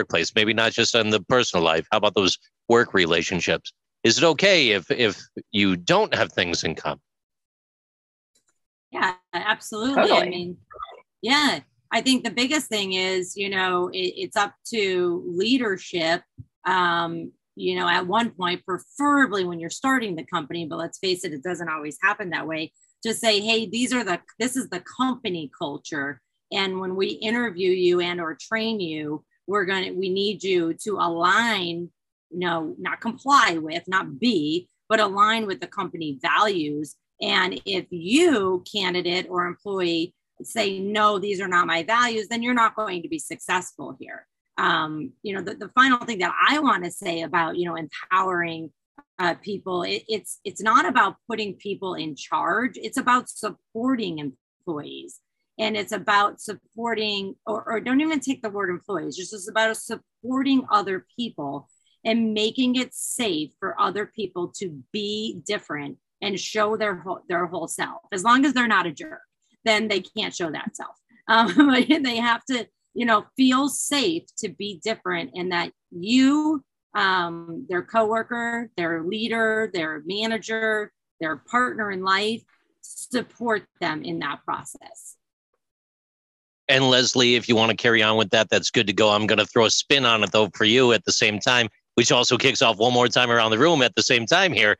Workplace maybe not just in the personal life. How about those work relationships? Is it okay if if you don't have things in common? Yeah absolutely. Totally. i mean yeah i think the biggest thing is you know it, it's up to leadership. Um you know at one point preferably when you're starting the company but let's face it it doesn't always happen that way to say hey these are the this is the company culture. And when we interview you and or train you we're going to we need you to align you know, not comply with not be but align with the company values. And if you candidate or employee say no these are not my values then you're not going to be successful here. Um, you know the, the final thing that i want to say about you know empowering uh, people it, it's it's not about putting people in charge. It's about supporting employees and it's about supporting or, or don't even take the word employees just it's about supporting other people and making it safe for other people to be different and show their whole, their whole self. As long as they're not a jerk then they can't show that self. Um, they have to you know feel safe to be different and that you um, their coworker their leader their manager their partner in life support them in that process and Leslie, if you want to carry on with that, that's good to go. I'm going to throw a spin on it though for you at the same time, which also kicks off one more time around the room at the same time here.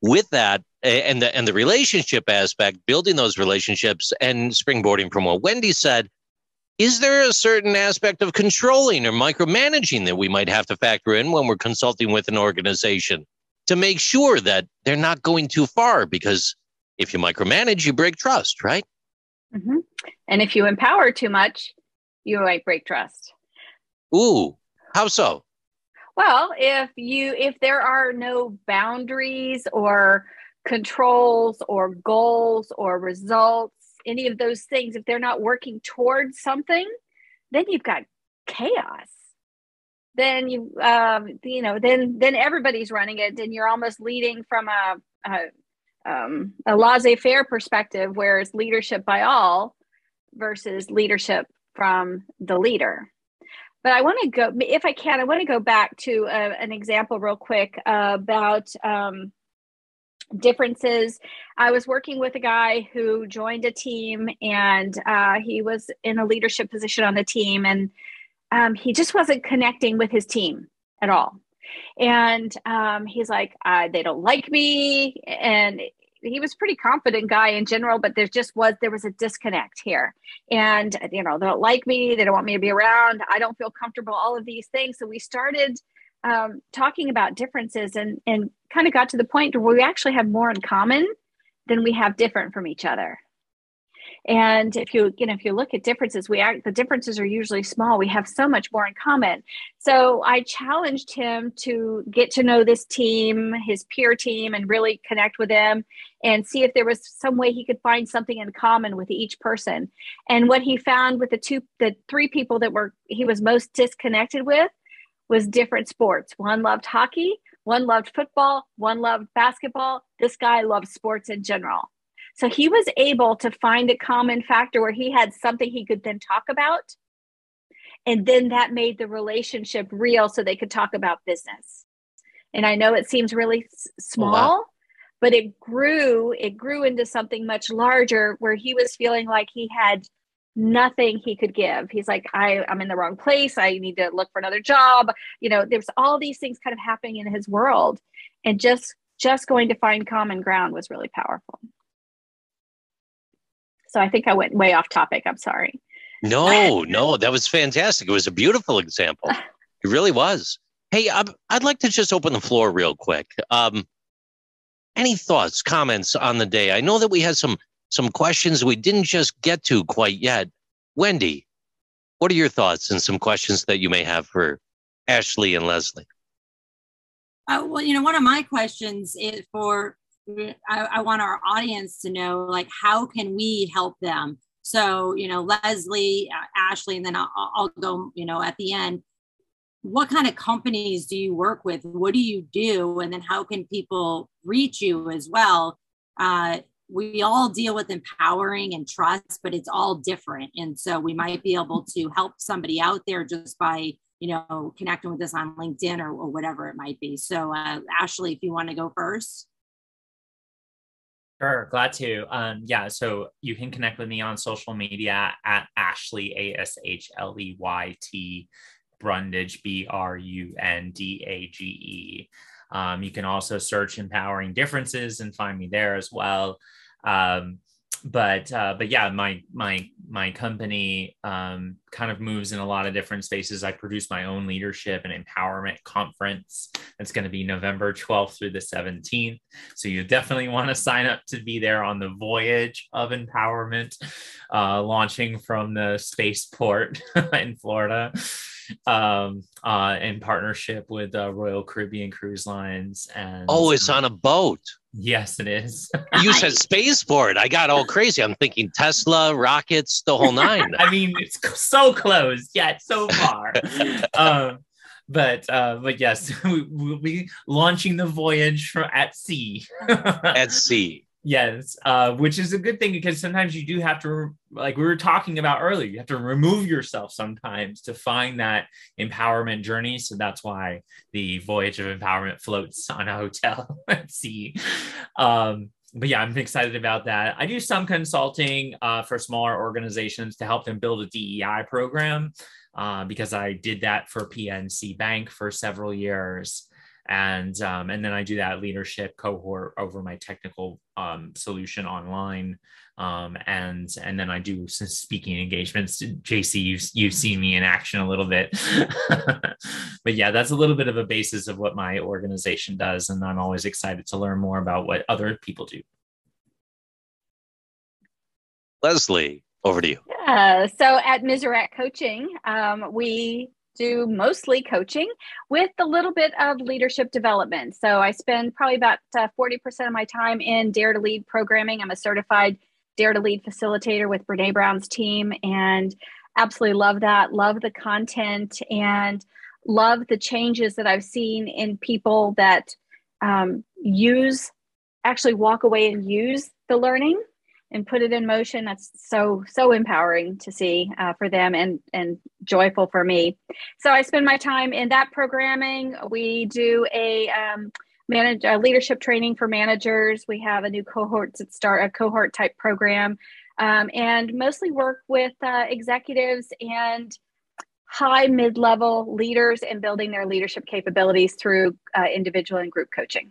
With that and the and the relationship aspect, building those relationships and springboarding from what Wendy said, is there a certain aspect of controlling or micromanaging that we might have to factor in when we're consulting with an organization to make sure that they're not going too far? Because if you micromanage, you break trust, right? Mm-hmm. And if you empower too much, you might break trust. Ooh, how so? Well, if you if there are no boundaries or controls or goals or results, any of those things, if they're not working towards something, then you've got chaos. Then you um, you know then then everybody's running it, and you're almost leading from a, a um, a laissez-faire perspective, where it's leadership by all versus leadership from the leader. But I want to go, if I can, I want to go back to uh, an example real quick uh, about um, differences. I was working with a guy who joined a team and uh, he was in a leadership position on the team and um, he just wasn't connecting with his team at all and um, he's like uh, they don't like me. And he was pretty confident guy in general but there just was there was a disconnect here. And you know they don't like me they don't want me to be around i don't feel comfortable all of these things. So we started um, talking about differences and and kind of got to the point where we actually have more in common than we have different from each other and if you you know if you look at differences we act the differences are usually small. We have so much more in common. So i challenged him to get to know this team his peer team and really connect with them and see if there was some way he could find something in common with each person. And what he found with the two the three people that were he was most disconnected with was different sports. One loved hockey one loved football one loved basketball. This guy loved sports in general so he was able to find a common factor where he had something he could then talk about. And then that made the relationship real so they could talk about business. And I know it seems really small, wow. but it grew, it grew into something much larger where he was feeling like he had nothing he could give. He's like, I, I'm in the wrong place. I need to look for another job. You know, there's all these things kind of happening in his world. And just just going to find common ground was really powerful. So I think I went way off topic. I'm sorry. No, no, that was fantastic. It was a beautiful example. It really was. Hey, i would like to just open the floor real quick. Um, any thoughts, comments on the day? I know that we had some some questions we didn't just get to quite yet. Wendy, what are your thoughts and some questions that you may have for Ashley and Leslie? Uh, well, you know, one of my questions is for I, I, want our audience to know, like, how can we help them? So, you know, Leslie, uh, Ashley, and then I'll, I'll, go, you know, at the end. What kind of companies do you work with? What do you do? And then how can people reach you as well? Uh, we all deal with empowering and trust, but it's all different. And so we might be able to help somebody out there just by, you know, connecting with us on LinkedIn or, or whatever it might be. So, uh, Ashley, if you want to go first. Sure, glad to. Um, yeah, so you can connect with me on social media at Ashley A S H L E Y T Brundage B R U N D A G E. Um, you can also search empowering differences and find me there as well. Um, but uh, but yeah, my my my company um, kind of moves in a lot of different spaces. I produce my own leadership and empowerment conference. It's going to be November 12th through the 17th. So you definitely want to sign up to be there on the voyage of empowerment, uh, launching from the spaceport in Florida um, uh, in partnership with uh, Royal Caribbean Cruise Lines. And oh, it's on a boat. Yes, it is. you said spaceport. I got all crazy. I'm thinking Tesla, rockets, the whole nine. I mean, it's so close, yet so far. um, but uh, but yes, we, will be launching the voyage from at sea. at sea. Yes, uh, which is a good thing because sometimes you do have to, like we were talking about earlier, you have to remove yourself sometimes to find that empowerment journey. So that's why the voyage of empowerment floats on a hotel at sea. Um, but yeah, I'm excited about that. I do some consulting uh, for smaller organizations to help them build a DEI program uh, because I did that for PNC Bank for several years and um, and then I do that leadership cohort over my technical um, solution online, um, and and then I do some speaking engagements. JC, you've you've seen me in action a little bit, but yeah, that's a little bit of a basis of what my organization does, and I'm always excited to learn more about what other people do. Leslie, over to you. Yeah, so at Mizrac Coaching, um, we do mostly coaching with a little bit of leadership development. So I spend probably about uh, 40% of my time in Dare to Lead programming. I'm a certified Dare to Lead facilitator with Brene Brown's team and absolutely love that. Love the content and love the changes that I've seen in people that um, use, actually walk away and use the learning and put it in motion. That's so so empowering to see uh, for them and and joyful for me. So i spend my time in that programming. We do a um, manage leadership training for managers. We have a new cohort that start a cohort type program um, and mostly work with uh, executives and high mid-level leaders and building their leadership capabilities through uh, individual and group coaching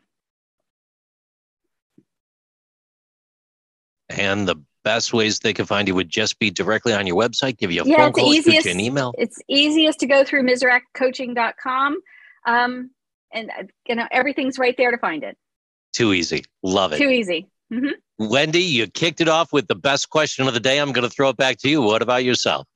And the best ways they can find you would just be directly on your website, give you a yeah, phone call, easiest, shoot you an email. It's easiest to go through mizraccoaching.com. Um, and uh, you know, everything's right there to find it. Too easy. Love it. Too easy. Mm-hmm. Wendy, you kicked it off with the best question of the day. I'm going to throw it back to you. What about yourself?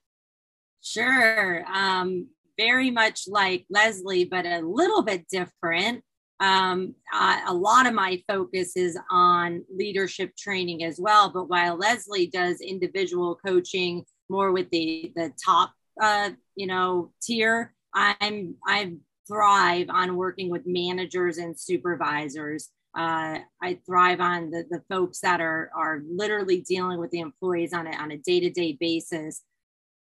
Sure. Um, very much like Leslie, but a little bit different um, uh, a lot of my focus is on leadership training as well. But while Leslie does individual coaching more with the the top, uh, you know, tier, I'm I thrive on working with managers and supervisors. Uh, I thrive on the, the folks that are are literally dealing with the employees on a on a day to day basis.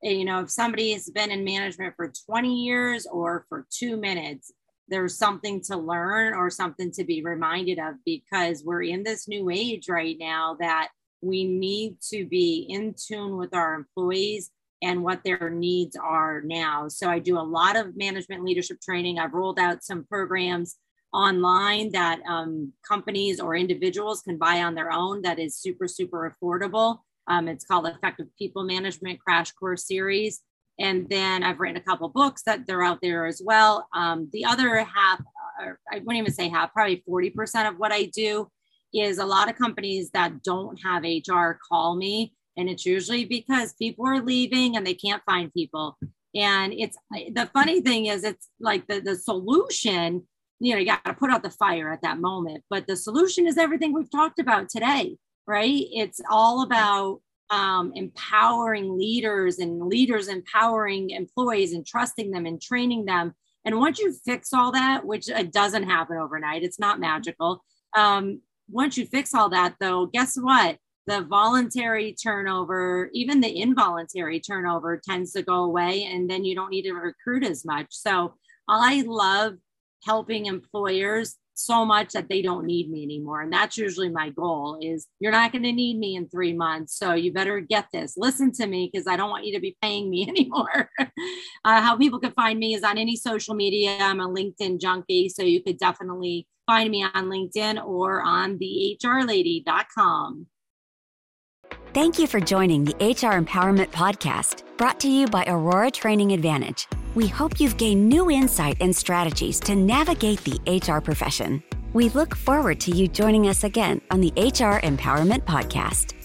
You know, if somebody has been in management for 20 years or for two minutes, there's something to learn or something to be reminded of because we're in this new age right now that we need to be in tune with our employees and what their needs are now. So I do a lot of management leadership training. I've rolled out some programs online that um, companies or individuals can buy on their own that is super, super affordable. Um, it's called Effective People Management Crash Course Series. And then I've written a couple books that they're out there as well. Um, the other half, or I wouldn't even say half, probably 40% of what I do is a lot of companies that don't have HR call me. And it's usually because people are leaving and they can't find people. And it's the funny thing is, it's like the, the solution, you know, you got to put out the fire at that moment. But the solution is everything we've talked about today, right? It's all about um, empowering leaders and leaders empowering employees and trusting them and training them. And once you fix all that, which it doesn't happen overnight, it's not magical. Um, once you fix all that, though, guess what? The voluntary turnover, even the involuntary turnover, tends to go away, and then you don't need to recruit as much. So I love helping employers so much that they don't need me anymore. And that's usually my goal is you're not going to need me in three months so you better get this. Listen to me because i don't want you to be paying me anymore. Uh, how people can find me is on any social media. I'm a linkedin junkie so you could definitely find me on linkedin or on the hrlady.com Thank you for joining the HR Empowerment Podcast, brought to you by Aurora Training Advantage. We hope you've gained new insight and strategies to navigate the HR profession. We look forward to you joining us again on the HR Empowerment Podcast.